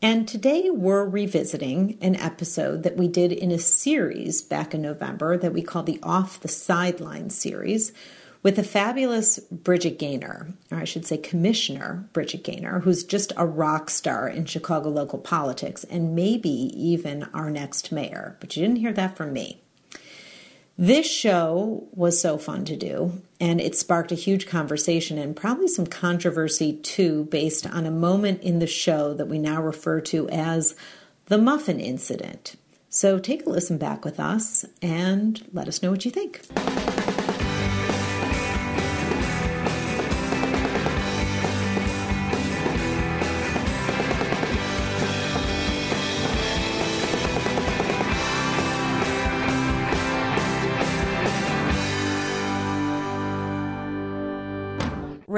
And today we're revisiting an episode that we did in a series back in November that we called the Off the Sideline series with the fabulous Bridget Gainer, or I should say Commissioner Bridget Gainer, who's just a rock star in Chicago local politics and maybe even our next mayor. But you didn't hear that from me. This show was so fun to do, and it sparked a huge conversation and probably some controversy too, based on a moment in the show that we now refer to as the muffin incident. So take a listen back with us and let us know what you think.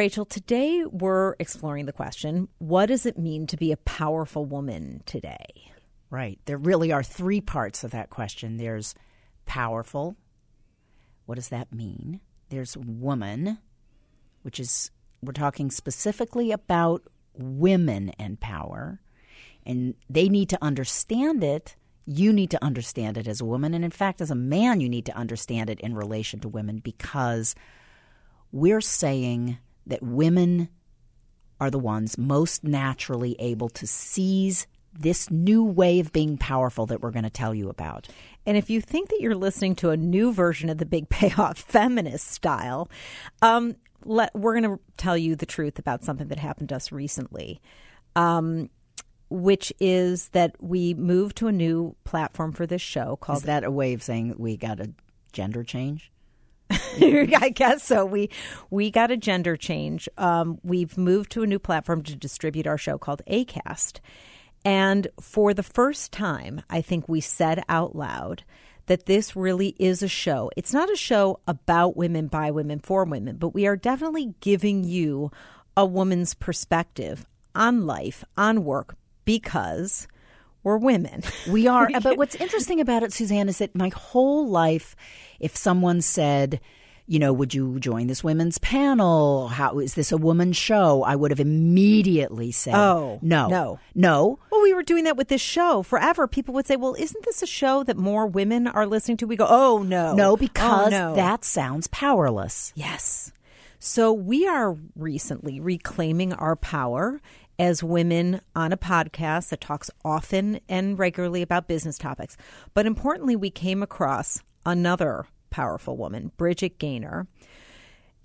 Rachel, today we're exploring the question what does it mean to be a powerful woman today? Right. There really are three parts of that question there's powerful. What does that mean? There's woman, which is, we're talking specifically about women and power. And they need to understand it. You need to understand it as a woman. And in fact, as a man, you need to understand it in relation to women because we're saying that women are the ones most naturally able to seize this new way of being powerful that we're going to tell you about. And if you think that you're listening to a new version of the Big Payoff feminist style, um, let, we're going to tell you the truth about something that happened to us recently, um, which is that we moved to a new platform for this show called. Is that a way of saying we got a gender change? I guess so. We we got a gender change. Um, we've moved to a new platform to distribute our show called Acast, and for the first time, I think we said out loud that this really is a show. It's not a show about women by women for women, but we are definitely giving you a woman's perspective on life, on work, because we're women. We are. but what's interesting about it, Suzanne, is that my whole life, if someone said, you know, would you join this women's panel? How is this a woman's show? I would have immediately said, Oh, no, no. no. Well, we were doing that with this show forever. People would say, "Well, isn't this a show that more women are listening to?" We go, "Oh no, No, Oh, because no." that sounds powerless. Yes. So we are recently reclaiming our power as women on a podcast that talks often and regularly about business topics. But importantly, we came across another powerful woman, Bridget Gainer.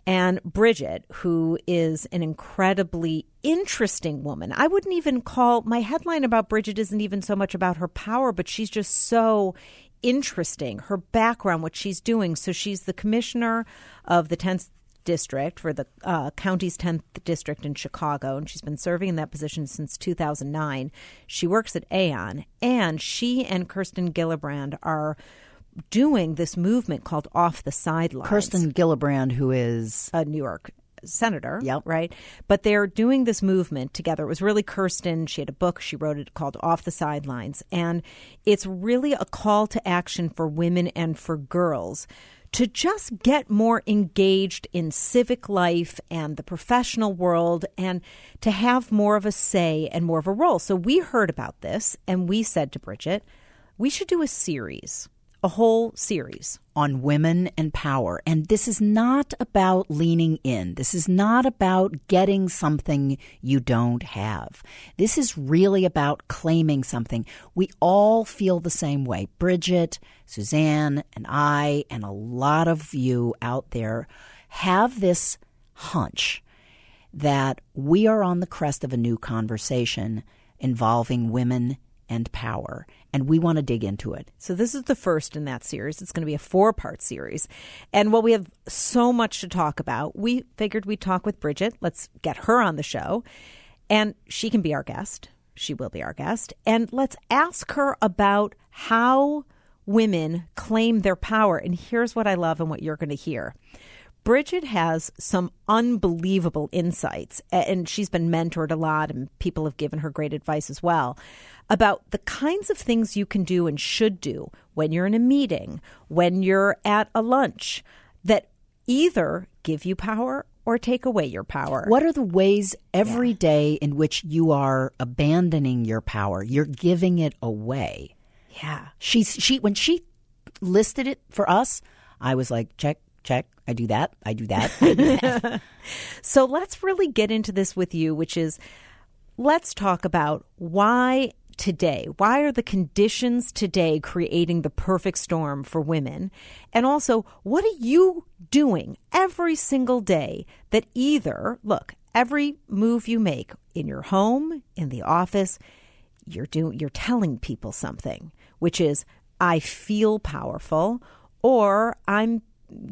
And Bridget, who is an incredibly interesting woman. I wouldn't even call my headline about Bridget isn't even so much about her power, but she's just so interesting. Her background, what she's doing. So she's the commissioner of the 10th district for the uh, county's 10th district in Chicago, and she's been serving in that position since 2009. She works at Aon, and she and Kirsten Gillibrand are doing this movement called Off the Sidelines. Kirsten Gillibrand, who is a New York senator, Yep. right? But they're doing this movement together. It was really Kirsten. She had a book. She wrote it called Off the Sidelines. And it's really a call to action for women and for girls to just get more engaged in civic life and the professional world and to have more of a say and more of a role. So we heard about this and we said to Bridget, we should do a series, a whole series on women and power. And this is not about leaning in. This is not about getting something you don't have. This is really about claiming something. We all feel the same way. Bridget, Suzanne, and I, and a lot of you out there have this hunch that we are on the crest of a new conversation involving women and power. And we want to dig into it. So, this is the first in that series. It's going to be a four part series. And while we have so much to talk about, we figured we'd talk with Bridget. Let's get her on the show. And she can be our guest. She will be our guest. And let's ask her about how women claim their power. And here's what I love and what you're going to hear. Bridget has some unbelievable insights, and she's been mentored a lot, and people have given her great advice as well about the kinds of things you can do and should do when you're in a meeting, when you're at a lunch, that either give you power or take away your power. What are the ways every yeah. day in which you are abandoning your power? You're giving it away. Yeah. She's she when she listed it for us, I was like, check, check. I do that. I do that. I do that. so let's really get into this with you, which is let's talk about why today? Why are the conditions today creating the perfect storm for women? And also, what are you doing every single day that either, look, every move you make in your home, in the office, you're doing you're telling people something, which is I feel powerful or I'm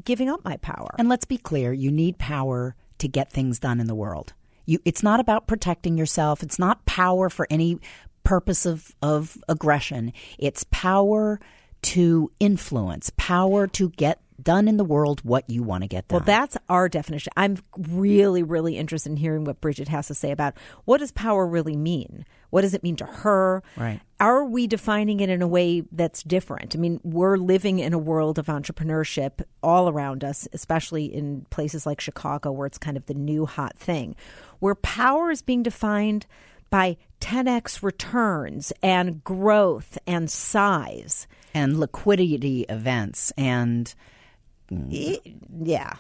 giving up my power. And let's be clear, you need power to get things done in the world. You, it's not about protecting yourself. It's not power for any purpose of, of aggression. It's power to influence, power to get done in the world what you want to get done. Well, that's our definition. I'm really, really interested in hearing what Bridget has to say about what does power really mean? What does it mean to her? Right. Are we defining it in a way that's different? I mean, we're living in a world of entrepreneurship all around us, especially in places like Chicago, where it's kind of the new hot thing, where power is being defined by 10x returns and growth and size and liquidity events and yeah.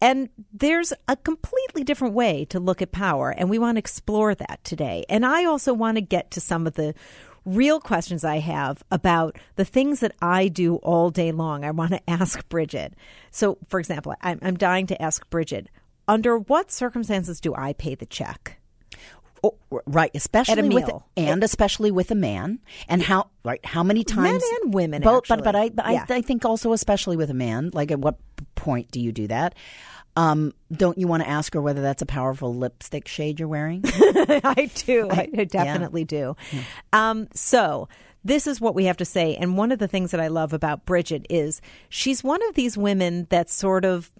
And there's a completely different way to look at power, and we want to explore that today. And I also want to get to some of the real questions I have about the things that I do all day long. I want to ask Bridget. So, for example, I'm, I'm dying to ask Bridget under what circumstances do I pay the check? Oh, right, especially with and especially with a man, and how right how many times men and women both, actually. but but I but yeah. I, I think also especially with a man. Like at what point do you do that? Um, don't you want to ask her whether that's a powerful lipstick shade you're wearing? I do. I, I definitely yeah. do. Yeah. Um, so this is what we have to say. And one of the things that I love about Bridget is she's one of these women that sort of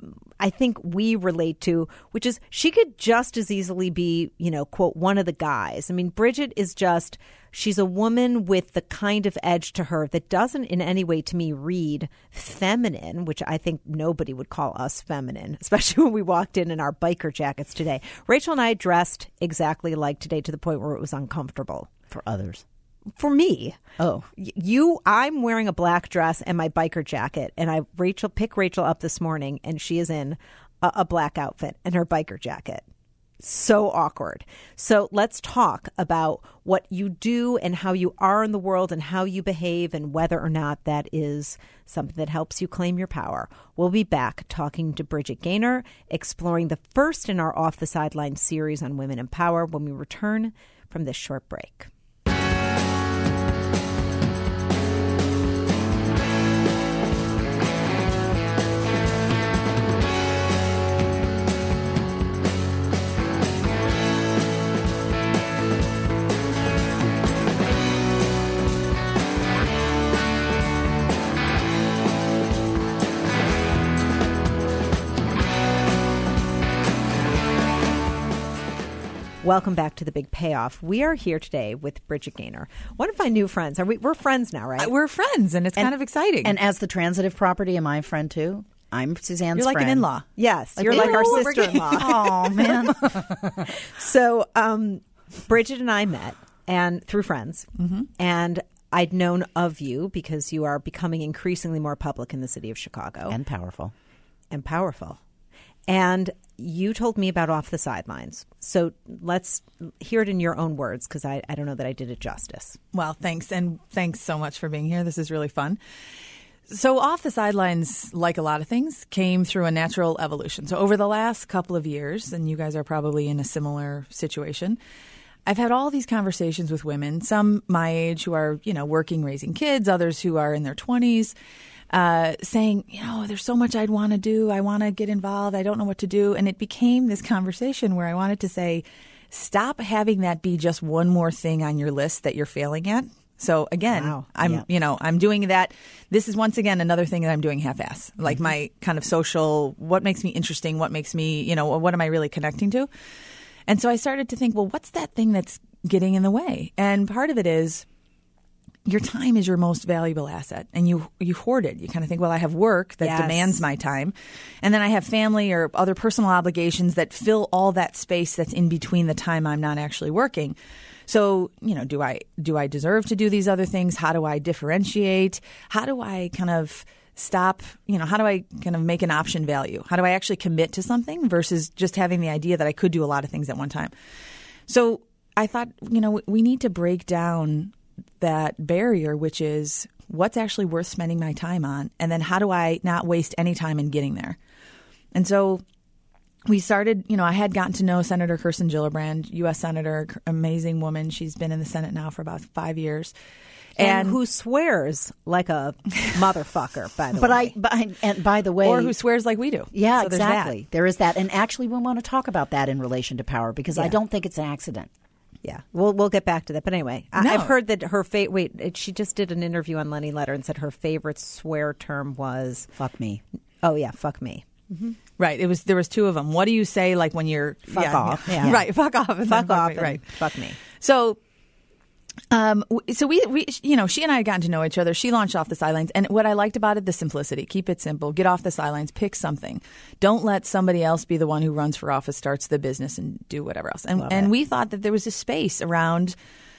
I think we relate to, which is she could just as easily be, you know, quote, one of the guys. I mean, Bridget is just, she's a woman with the kind of edge to her that doesn't in any way to me read feminine, which I think nobody would call us feminine, especially when we walked in in our biker jackets today. Rachel and I dressed exactly like today to the point where it was uncomfortable. For others for me. Oh, you! I'm wearing a black dress and my biker jacket, and I Rachel pick Rachel up this morning, and she is in a, a black outfit and her biker jacket. So awkward. So let's talk about what you do and how you are in the world and how you behave and whether or not that is something that helps you claim your power. We'll be back talking to Bridget Gainer, exploring the first in our Off the Sideline series on women in power when we return from this short break. Welcome back to the Big Payoff. We are here today with Bridget Gainer, one of my new friends. Are we? We're friends now, right? Uh, we're friends, and it's and, kind of exciting. And as the transitive property, am I a friend too? I'm Suzanne's You're like friend. an in-law. Yes, like, you're like our sister-in-law. oh man. so, um, Bridget and I met and through friends, mm-hmm. and I'd known of you because you are becoming increasingly more public in the city of Chicago and powerful. and powerful. And you told me about Off the Sidelines. So let's hear it in your own words because I, I don't know that I did it justice. Well, thanks. And thanks so much for being here. This is really fun. So, Off the Sidelines, like a lot of things, came through a natural evolution. So, over the last couple of years, and you guys are probably in a similar situation, I've had all these conversations with women, some my age who are, you know, working, raising kids, others who are in their 20s, uh, saying, you know, there's so much I'd want to do. I want to get involved. I don't know what to do. And it became this conversation where I wanted to say, stop having that be just one more thing on your list that you're failing at. So again, Wow. I'm Yeah. you know I'm doing that. This is once again another thing that I'm doing half-ass, like Mm-hmm. my kind of social. What makes me interesting? What makes me you know what am I really connecting to? And so I started to think, well, what's that thing that's getting in the way? And part of it is your time is your most valuable asset and you you hoard it. You kind of think, well, I have work that Yes. demands my time. And then I have family or other personal obligations that fill all that space that's in between the time I'm not actually working. So, you know, do I do I deserve to do these other things? How do I differentiate? How do I kind of stop, you know, how do I kind of make an option value? How do I actually commit to something versus just having the idea that I could do a lot of things at one time? So I thought, you know, we need to break down that barrier, which is what's actually worth spending my time on, and then how do I not waste any time in getting there? And so we started, you know, I had gotten to know Senator Kirsten Gillibrand, U.S. Senator, amazing woman. She's been in the Senate now for about five years. And, who swears like a motherfucker, by the But way. I, but I, and by the way, or who swears like we do. Yeah, So exactly. There is that, and actually, we want to talk about that in relation to power because I don't think it's an accident. Yeah, we'll we'll get back to that. But anyway, I, No. I've heard that her fa- wait, it, she just did an interview on Lenny Letter and said her favorite swear term was, Fuck me. "Oh yeah, fuck me." Mm-hmm. Right. It was there was two of them. What do you say like when you're Fuck yeah, off. yeah. Yeah. Right. Fuck off. and Fuck off, me, Right. Fuck me. So, um, so we, we, you know, she and I had gotten to know each other. She launched off the sidelines, and what I liked about it, the simplicity. Keep it simple. Get off the sidelines. Pick something. Don't let somebody else be the one who runs for office, starts the business, and do whatever else. And and we thought that there was a space around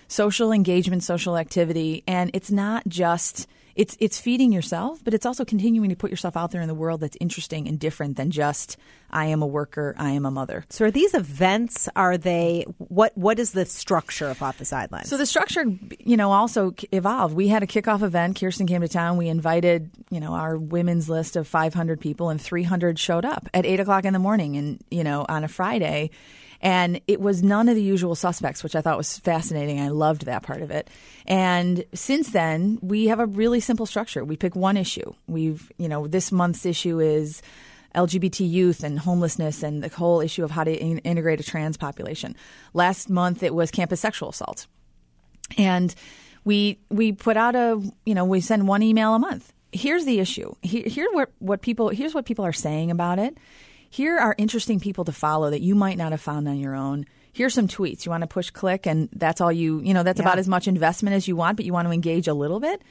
social engagement, social activity, and it's not just. It's it's feeding yourself, but it's also continuing to put yourself out there in the world that's interesting and different than just I am a worker, I am a mother. So are these events? Are they what? What is the structure of off the sidelines? So the structure, you know, also evolved. We had a kickoff event. Kirsten came to town. We invited, you know, our women's list of 500 people, and 300 showed up at eight o'clock in the morning, and you know, on a Friday. And it was none of the usual suspects, which I thought was fascinating. I loved that part of it. And since then, we have a really simple structure. We pick one issue. We've, you know, this month's issue is LGBT youth and homelessness and the whole issue of how to in- integrate a trans population. Last month it was campus sexual assault. And we we put out a you know we send one email a month. Here's the issue. Here, here what what people here's what people are saying about it. Here are interesting people to follow that you might not have found on your own. Here's some tweets. You want to push click and that's all you you know that's about as much investment as you want, but you want to engage a little bit.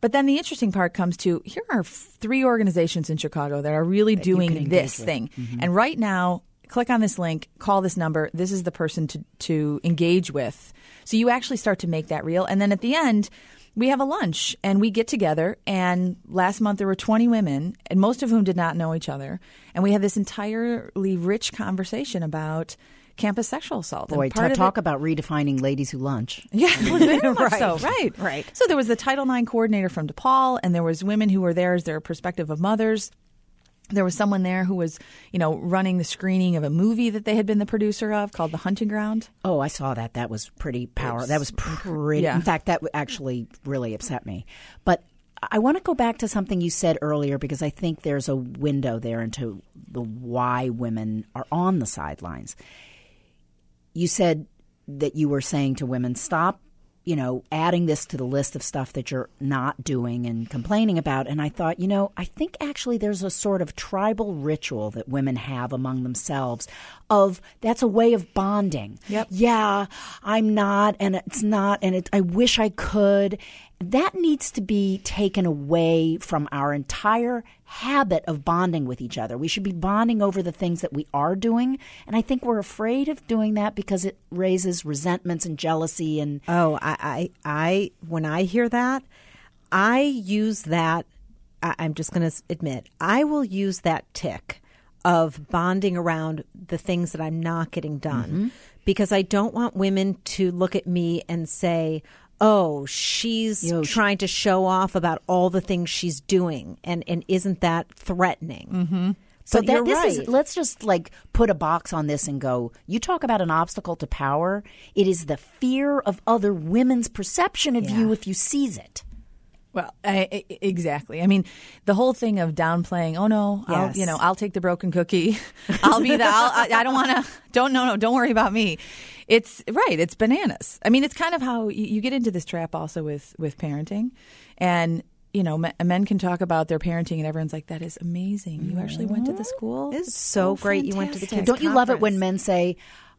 But then the interesting part comes to here are three organizations in Chicago that are really doing this thing. And right now, click on this link, call this number. This is the person to, to engage with. So you actually start to make that real. And then at the end, we have a lunch and we get together. And last month there were 20 women, and most of whom did not know each other. And we had this entirely rich conversation about campus sexual assault. And Boy, of talk it- about redefining ladies who lunch. yeah, Right, so. Right, right. So there was the Title IX coordinator from DePaul, and there was women who were there as their perspective of mothers. There was someone there who was, you know, running the screening of a movie that they had been the producer of called The Hunting Ground. Oh, I saw that. That was pretty powerful. That was pretty. Yeah. In fact, that actually really upset me. But I want to go back to something you said earlier because I think there's a window there into the why women are on the sidelines. You said that you were saying to women, stop, you know, adding this to the list of stuff that you're not doing and complaining about. And I thought, you know, I think actually there's a sort of tribal ritual that women have among themselves of that's a way of bonding. Yep. Yeah, I'm not, and it's not, and it, I wish I could. That needs to be taken away from our entire habit of bonding with each other. We should be bonding over the things that we are doing. And I think we're afraid of doing that because it raises resentments and jealousy and Oh, I, I, I when I hear that, I use that. I, I'm just going to admit, I will use that tick of bonding around the things that I'm not getting done mm-hmm. because I don't want women to look at me and say, "Oh, she's Yo, she- trying to show off about all the things she's doing," and and isn't that threatening? Mm-hmm. So but that this right. is let's just like put a box on this and go. You talk about an obstacle to power. It is the fear of other women's perception of you if you seize it. Well, I, I- exactly. I mean, the whole thing of downplaying. Oh no, I'll, you know, I'll take the broken cookie. I'll be the. I'll, I, I don't want to. Don't no no. Don't worry about me. It's right. It's bananas. I mean, it's kind of how you, you get into this trap also with with parenting, and you know, men, men can talk about their parenting, and everyone's like, "That is amazing. You actually went to the mm-hmm. school. It's so great you went to the fantastic." kids' Don't you love it when men say,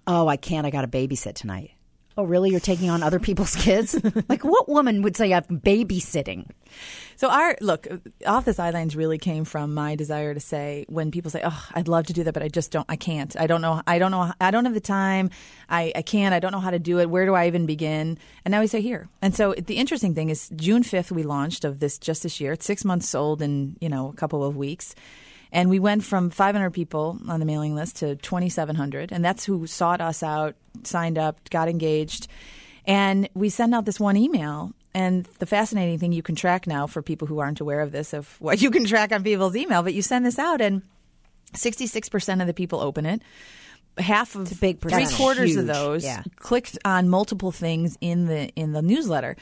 "Oh, I can't. I got a babysit tonight." Oh, really? You're taking on other people's kids? like, what woman would say I'm babysitting? So our look off the sidelines really came from my desire to say when people say, "Oh, I'd love to do that, but I just don't. I can't. I don't know. I don't know. I don't have the time. I, I can't. I don't know how to do it. Where do I even begin?" And now we say here. And so the interesting thing is, June fifth we launched of this just this year. It's six months old in you know a couple of weeks. And we went from 500 people on the mailing list to 2,700. And that's who sought us out, signed up, got engaged. And we send out this one email. And the fascinating thing you can track now for people who aren't aware of this, of what you can track on people's email, but you send this out and 66% of the people open it. Half of big three quarters of those yeah. clicked on multiple things in the in the newsletter.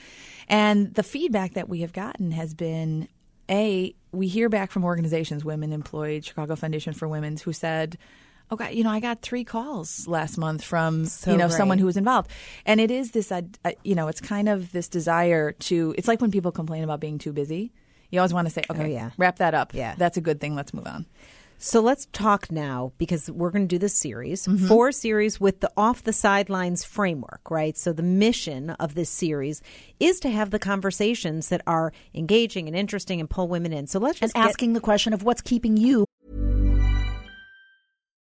And the feedback that we have gotten has been a we hear back from organizations, women employed, Chicago Foundation for Women's, who said, "Oh God, you know, I got three calls last month from So you know great. someone who was involved." And it is this, uh, uh, you know, it's kind of this desire to. It's like when people complain about being too busy. You always want to say, "Okay, Oh, yeah. wrap that up. Yeah. that's a good thing. Let's move on." So let's talk now because we're going to do this series, Mm-hmm. four series with the off the sidelines framework, right? So the mission of this series is to have the conversations that are engaging and interesting and pull women in. So let's And just get- asking the question of what's keeping you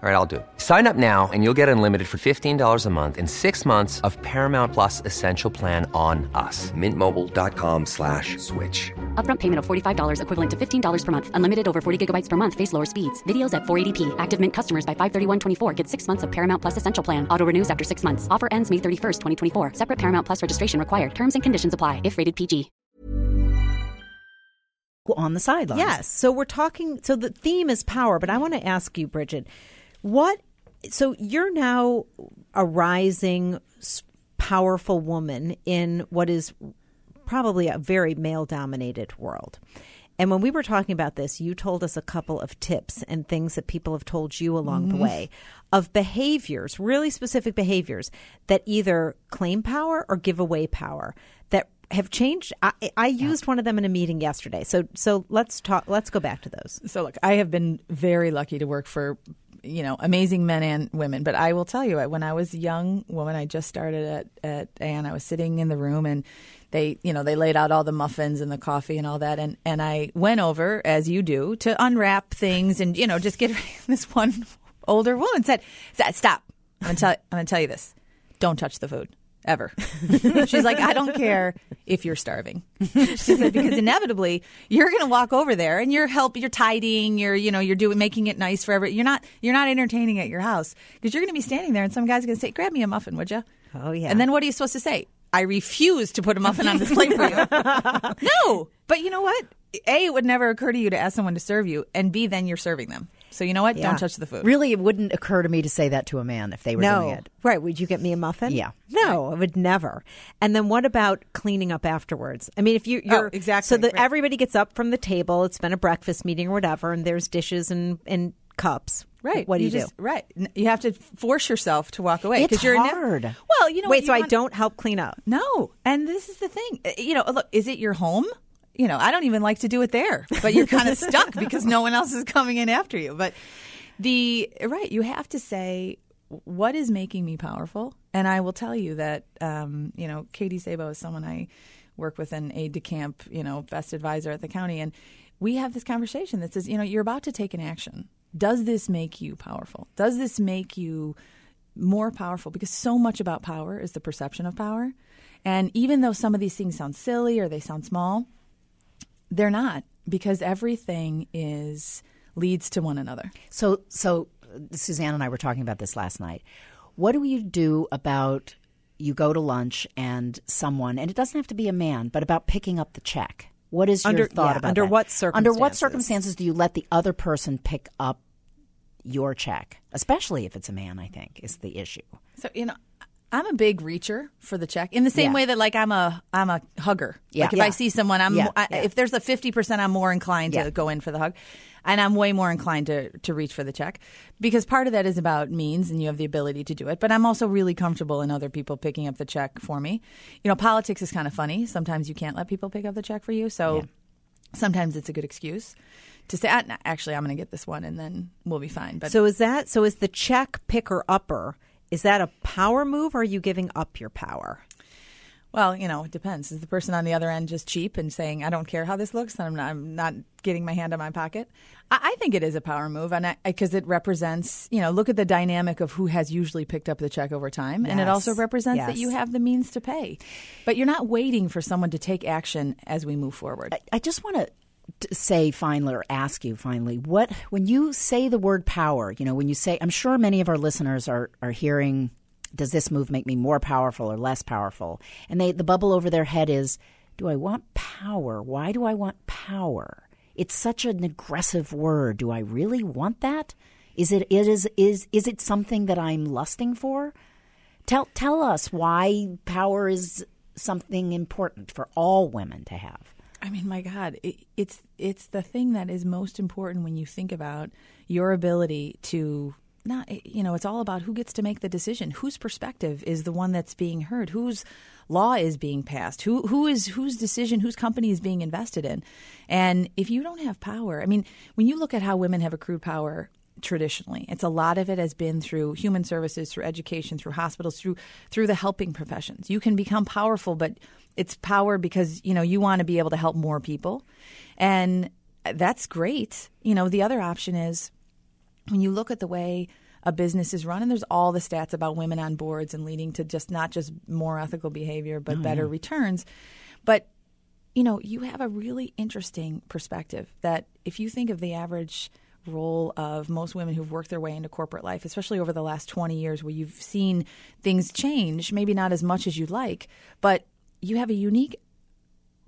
All right, I'll do. it. Sign up now and you'll get unlimited for $15 a month and six months of Paramount Plus Essential Plan on us. Mintmobile.com slash switch. Upfront payment of $45 equivalent to $15 per month. Unlimited over 40 gigabytes per month. Face lower speeds. Videos at 480p. Active Mint customers by 531.24 get six months of Paramount Plus Essential Plan. Auto renews after six months. Offer ends May 31st, 2024. Separate Paramount Plus registration required. Terms and conditions apply if rated PG. on the sidelines. Yes. So we're talking. So the theme is power, but I want to ask you, Bridget, what? So you're now a rising, powerful woman in what is probably a very male-dominated world. And when we were talking about this, you told us a couple of tips and things that people have told you along the mm-hmm. way of behaviors, really specific behaviors that either claim power or give away power that have changed. I, I used one of them in a meeting yesterday. So so let's talk. Let's go back to those. So look, I have been very lucky to work for you know amazing men and women, but I will tell you, when I was a young woman, I just started at at and I was sitting in the room and they you know they laid out all the muffins and the coffee and all that. And and I went over as you do to unwrap things and you know just get this one older woman said stop. I'm gonna tell I'm gonna tell you this. Don't touch the food ever. She's like, I don't care if you're starving. she said because inevitably you're going to walk over there and you're help, you're tidying, you're you know you're doing making it nice for every. You're not you're not entertaining at your house because you're going to be standing there and some guy's going to say, "Grab me a muffin, would you?" Oh, yeah. And then what are you supposed to say? I refuse to put a muffin on this plate for you. no, but you know what? A, it would never occur to you to ask someone to serve you, and B, then you're serving them. So you know what? Yeah. Don't touch the food. Really, it wouldn't occur to me to say that to a man if they were doing it. Right. Would you get me a muffin? Yeah. No, I would never. And then what about cleaning up afterwards? I mean, if you, you're Oh, exactly, so that right. everybody gets up from the table, it's been a breakfast meeting or whatever, and there's dishes and, and cups. Right. What do you, just, do? Right. You have to force yourself to walk away because you're ne- hard. well, you know. Wait, you so I don't help clean up. No. And this is the thing. Uh, You know, look, is it your home? You know, I don't even like to do it there, but you're kind of stuck because no one else is coming in after you. But the right, you have to say what is making me powerful, and I will tell you that. Um, you know, Katie Sabo is someone I work with an aide de camp, you know, best advisor at the county, and we have this conversation that says, you know, you're about to take an action. Does this make you powerful? Does this make you more powerful? Because so much about power is the perception of power. And even though some of these things sound silly or they sound small, they're not because everything is leads to one another. So, so uh, Suzanne and I were talking about this last night. What do you do about you go to lunch and someone, and it doesn't have to be a man, but about picking up the check? What is Under- your thought yeah, about under that? what Under what circumstances? circumstances do you let the other person pick up your check, especially if it's a man? I think is the issue. So you know, I'm a big reacher for the check in the same Yeah. way that like I'm a I'm a hugger. Yeah. Like if Yeah. I see someone, I'm Yeah. I, if there's a fifty percent, I'm more inclined to go in for the hug, and I'm way more inclined to to reach for the check because part of that is about means and you have the ability to do it. But I'm also really comfortable in other people picking up the check for me. You know, politics is kind of funny. Sometimes you can't let people pick up the check for you, so sometimes it's a good excuse to say, "Ah, "Actually, I'm going to get this one, and then we'll be fine." But So is that so? Is the check picker upper? Is that a power move? or Are you giving up your power? Well, you know, it depends. Is the person on the other end just cheap and saying, "I don't care how this looks," I'm not, I'm not getting my hand on my pocket? I, I think it is a power move, and because it represents, you know, look at the dynamic of who has usually picked up the check over time, and it also represents that you have the means to pay, but you're not waiting for someone to take action as we move forward. I, I just want to say finally or ask you finally what when you say the word power you know when you say i'm sure many of our listeners are are hearing does this move make me more powerful or less powerful? And they the bubble over their head is do i want power? Why do i want power? It's such an aggressive word. Do i really want that? Is it is is is it something that i'm lusting for? Tell tell us why power is something important for all women to have I mean, my God, it, it's it's the thing that is most important when you think about your ability to not. Eh, you know, it's all about who gets to make the decision, whose perspective is the one that's being heard, whose law is being passed, who who is whose decision, whose company is being invested in, and if you don't have power, I mean, when you look at how women have accrued power traditionally. It's a lot of it has been through human services through education through hospitals through through the helping professions. You can become powerful but it's power because you know you want to be able to help more people. And that's great. You know the other option is when you look at the way a business is run and there's all the stats about women on boards and leading to just not just more ethical behavior but oh, better returns. But you know you have a really interesting perspective that if you think of the average role of most women who've worked their way into corporate life, especially over the last 20 years where you've seen things change, maybe not as much as you'd like, but you have a unique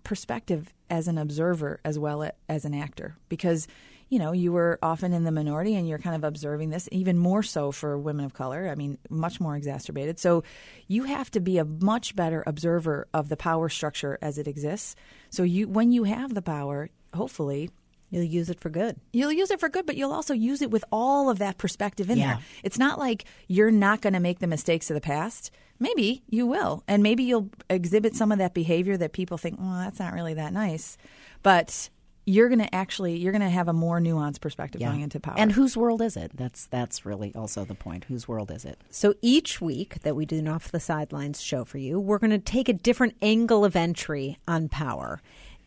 perspective as an observer as well as an actor because you know you were often in the minority and you're kind of observing this even more so for women of color i mean much more exacerbated. So you have to be a much better observer of the power structure as it exists. So you when you have the power hopefully You'll use it for good. You'll use it for good, but you'll also use it with all of that perspective in Yeah. there. It's not like you're not going to make the mistakes of the past. Maybe you will. And maybe you'll exhibit some of that behavior that people think, well, that's not really that nice. But you're going to actually, you're going to have a more nuanced perspective going into power. And whose world is it? That's that's really also the point. Whose world is it? So each week that we do an off the sidelines show for you, we're going to take a different angle of entry on power.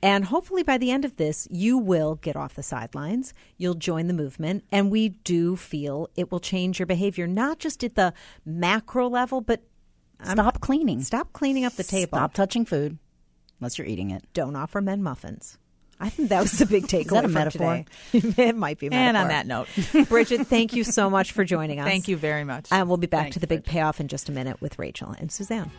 And hopefully by the end of this, you will get off the sidelines. You'll join the movement. And we do feel it will change your behavior, not just at the macro level, but Stop cleaning. stop cleaning up the table. Stop touching food unless you're eating it. Don't offer men muffins. I think that was the big takeaway that a metaphor? today. it might be a And on that note, Bridget, thank you so much for joining us. thank you very much. And we'll be back Thanks, to the big Bridget. payoff in just a minute with Rachel and Suzanne.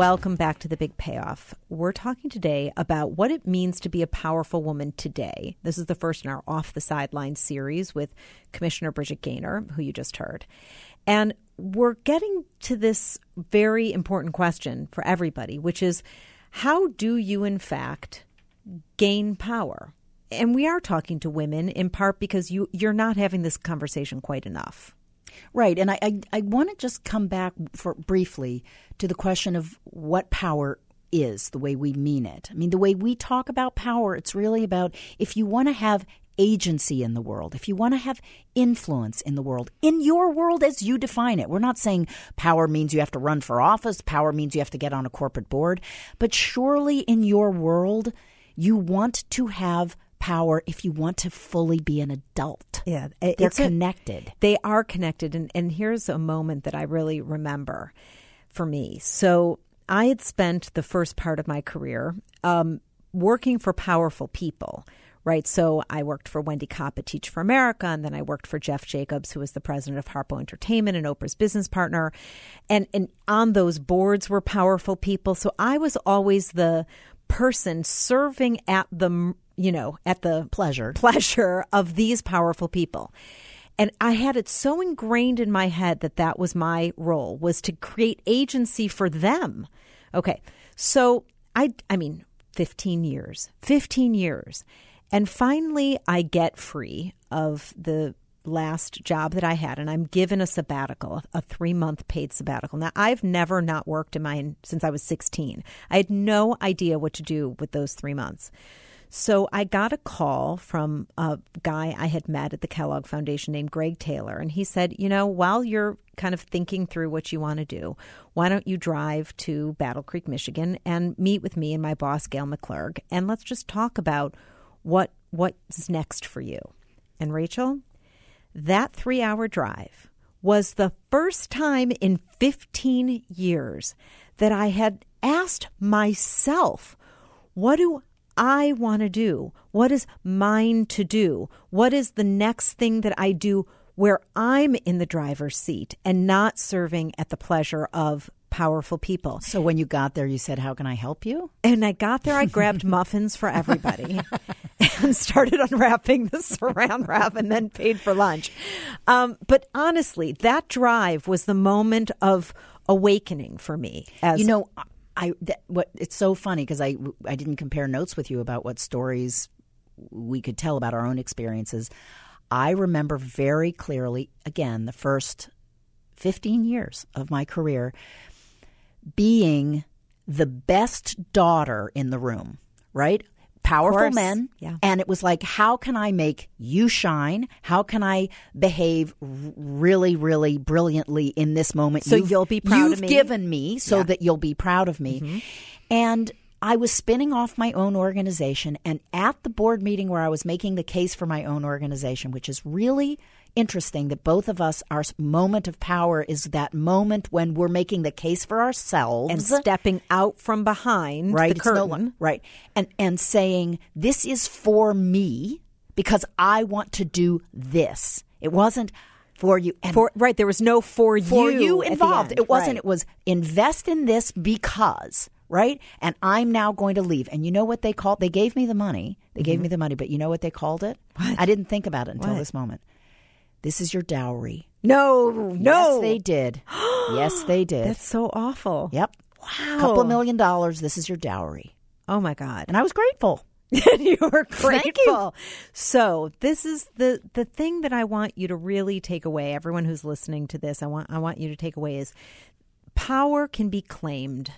Welcome back to the Big Payoff. We're talking today about what it means to be a powerful woman today. This is the first in our Off the Sideline series with Commissioner Bridget Gainer, who you just heard. And we're getting to this very important question for everybody, which is how do you, in fact, gain power? And we are talking to women in part because you, you're not having this conversation quite enough. Right. And I, I, I want to just come back for briefly to the question of what power is, the way we mean it. I mean, the way we talk about power, it's really about if you want to have agency in the world, if you want to have influence in the world, in your world as you define it. We're not saying power means you have to run for office, power means you have to get on a corporate board, but surely in your world, you want to have power if you want to fully be an adult. Yeah, They're it's a- connected. They are connected. And, and here's a moment that I really remember for me. So I had spent the first part of my career um, working for powerful people. Right. So I worked for Wendy Kopp at Teach for America, and then I worked for Jeff Jacobs, who was the president of Harpo Entertainment and Oprah's business partner. And and on those boards were powerful people. So I was always the person serving at the you know at the Pleasure. pleasure of these powerful people. And I had it so ingrained in my head that that was my role was to create agency for them. Okay. So I I mean 15 years. 15 years. And finally I get free of the last job that I had and I'm given a sabbatical, a 3-month paid sabbatical. Now I've never not worked in my since I was 16. I had no idea what to do with those 3 months. So I got a call from a guy I had met at the Kellogg Foundation named Greg Taylor. And he said, You know, while you're kind of thinking through what you want to do, why don't you drive to Battle Creek, Michigan and meet with me and my boss, Gail McClurg, and let's just talk about what what's next for you. And Rachel, that three hour drive was the first time in 15 years that I had asked myself, what do I want to do? What is mine to do? What is the next thing that I do where I'm in the driver's seat and not serving at the pleasure of powerful people? So when you got there, you said, How can I help you? And I got there, I grabbed muffins for everybody and started unwrapping the saran wrap and then paid for lunch. Um, but honestly, that drive was the moment of awakening for me. As You know, I that, what it's so funny because I I didn't compare notes with you about what stories we could tell about our own experiences. I remember very clearly again the first 15 years of my career being the best daughter in the room, right? Powerful men. Yeah. And it was like, how can I make you shine? How can I behave really, really brilliantly in this moment? So You've- you'll be proud of you've me? given me so Yeah. Mm-hmm. that you'll be proud of me. And I was spinning off my own organization. And at the board meeting where I was making the case for my own organization, which is really interesting that both of us, our moment of power is that moment when we're making the case for ourselves and stepping out from behind right the It's no curtain. right and and saying this is for me because i want to do this it wasn't for you and for right, there was no for, for you, you involved end. it wasn't Right. it was invest in this because right and i'm now going to leave and you know what they called they gave me the money they gave me the money but you know what they called it What? i didn't think about it until Mm-hmm. What? this moment this is your dowry no, no, yes they did yes they did That's so awful. yep Wow. couple of million dollars this is your dowry Oh my God. and i was grateful you were Thank you. grateful. So this is the the thing that I want you to really take away. Everyone who's listening to this, I want I want you to take away is power can be claimed.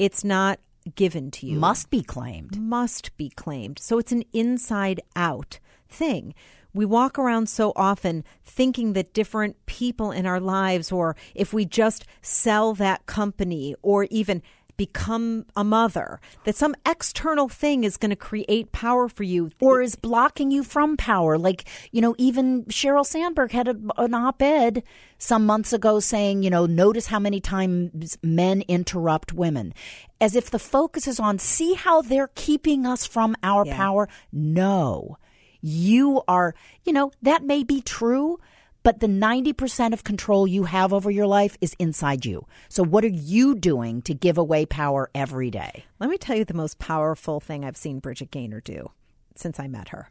It's not given to you. must be claimed must be claimed. So it's an inside out thing. We walk around so often thinking that different people in our lives, or if we just sell that company or even become a mother, that some external thing is going to create power for you. or is blocking you from power. Like, you know, even Sheryl Sandberg had a, an op ed some months ago saying, you know, notice how many times men interrupt women. As if the focus is on, see how they're keeping us from our Yeah. power. No. You are, you know, that may be true, But the 90% of control you have over your life is inside you. So, what are you doing to give away power every day? Let me tell you the most powerful thing I've seen Bridget Gainer do since I met her.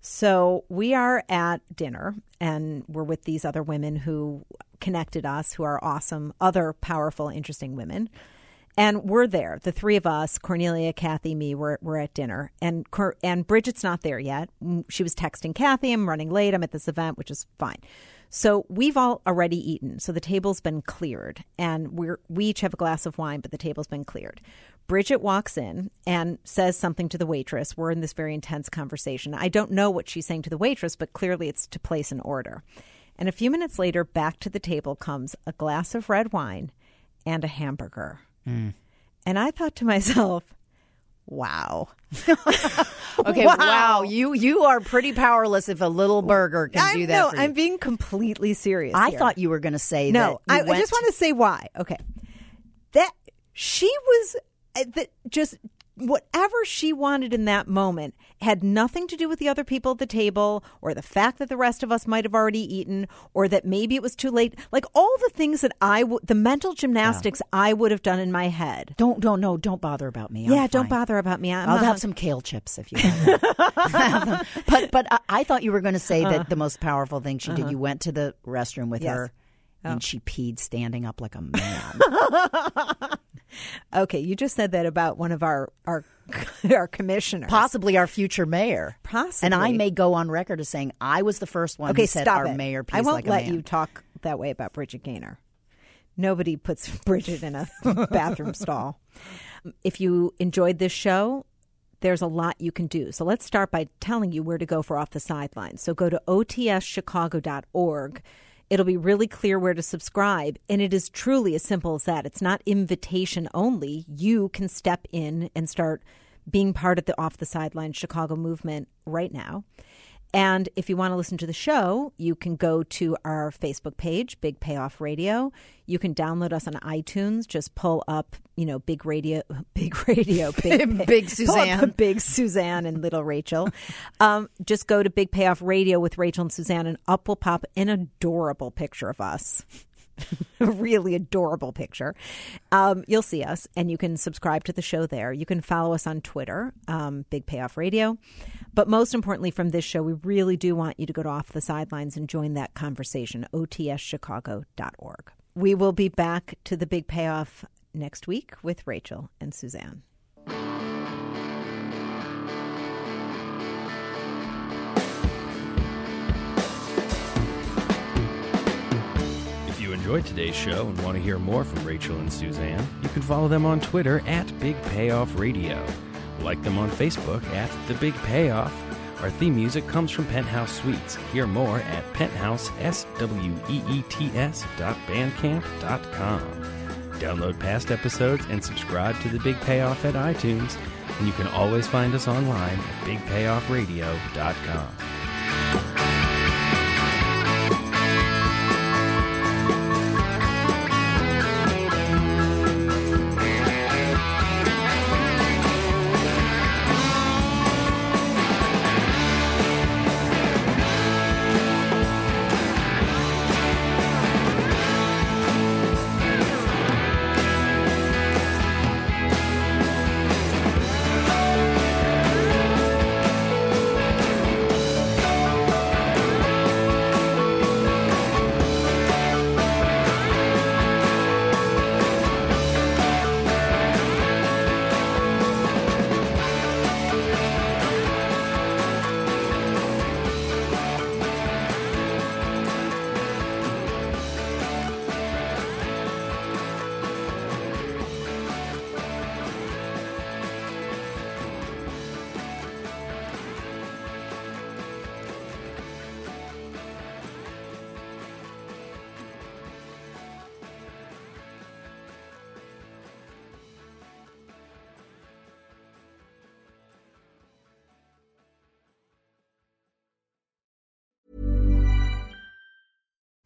So we are at dinner and we're with these other women who connected us, who are awesome, other powerful, interesting women. And we're there, the three of us, Cornelia, Kathy, me, we're, we're at dinner. And, and Bridget's not there yet. Mm, She was texting Kathy, I'm running late, I'm at this event, which is fine. So we've all already eaten. So the table's been cleared. And we're, we each have a glass of wine, but the table's been cleared. Bridget walks in and says something to the waitress. We're in this very intense conversation. I don't know what she's saying to the waitress, but clearly it's to place an order. And a few minutes later, back to the table comes a glass of red wine and a hamburger. And I thought to myself, wow. Okay, wow. You you are pretty powerless if a little burger can I do that know, for you. I'm being completely serious. I here. thought you were going to say No, that. I, you I just want to say why. Okay, that she was uh, that just whatever she wanted in that moment had nothing to do with the other people at the table or the fact that the rest of us might have already eaten or that maybe it was too late like all the things that i would the mental gymnastics i would have done in my head Don't don't no don't bother about me. I'm yeah don't bother about me I'm I'll not- have some kale chips if you want. Them. but but I, I thought you were going to say that uh-huh. the most powerful thing she did. Uh-huh. You went to the restroom with Yes. her, and oh. she peed standing up like a man. Okay you just said that about one of our our our commissioners Possibly our future mayor. Possibly. And I may go on record as saying I was the first one Okay, who said stop our it. mayor I won't like a let you talk that way about Bridget Gainer. Nobody puts Bridget in a bathroom stall. If you enjoyed this show, there's a lot you can do. So let's start by telling you where to go for off the sidelines. So go to otschicago.org. It'll be really clear where to subscribe. And it is truly as simple as that. It's not invitation only. You can step in and start being part of the off the sidelines Chicago movement right now. And if you want to listen to the show, you can go to our Facebook page, Big Payoff Radio. You can download us on iTunes. Just pull up, you know, Big Radio, Big Radio, Big, Big pull up Suzanne. Big Suzanne and Little Rachel. um, just go to Big Payoff Radio with Rachel and Suzanne, and up will pop an adorable picture of us. A really adorable picture. Um, you'll see us, and you can subscribe to the show there. You can follow us on Twitter, um, Big Payoff Radio. But most importantly, from this show, we really do want you to go to Off the Sidelines and join that conversation, otschicago.org. We will be back to the Big Payoff next week with Rachel and Suzanne. Enjoyed today's show and want to hear more from Rachel and Suzanne, you can follow them on Twitter at Big Payoff Radio. Like them on Facebook at The Big Payoff. Our theme music comes from Penthouse Suites. Hear more at penthouseSuites.bandcamp.com. Download past episodes and subscribe to The Big Payoff at iTunes. And you can always find us online at bigpayoffradio.com.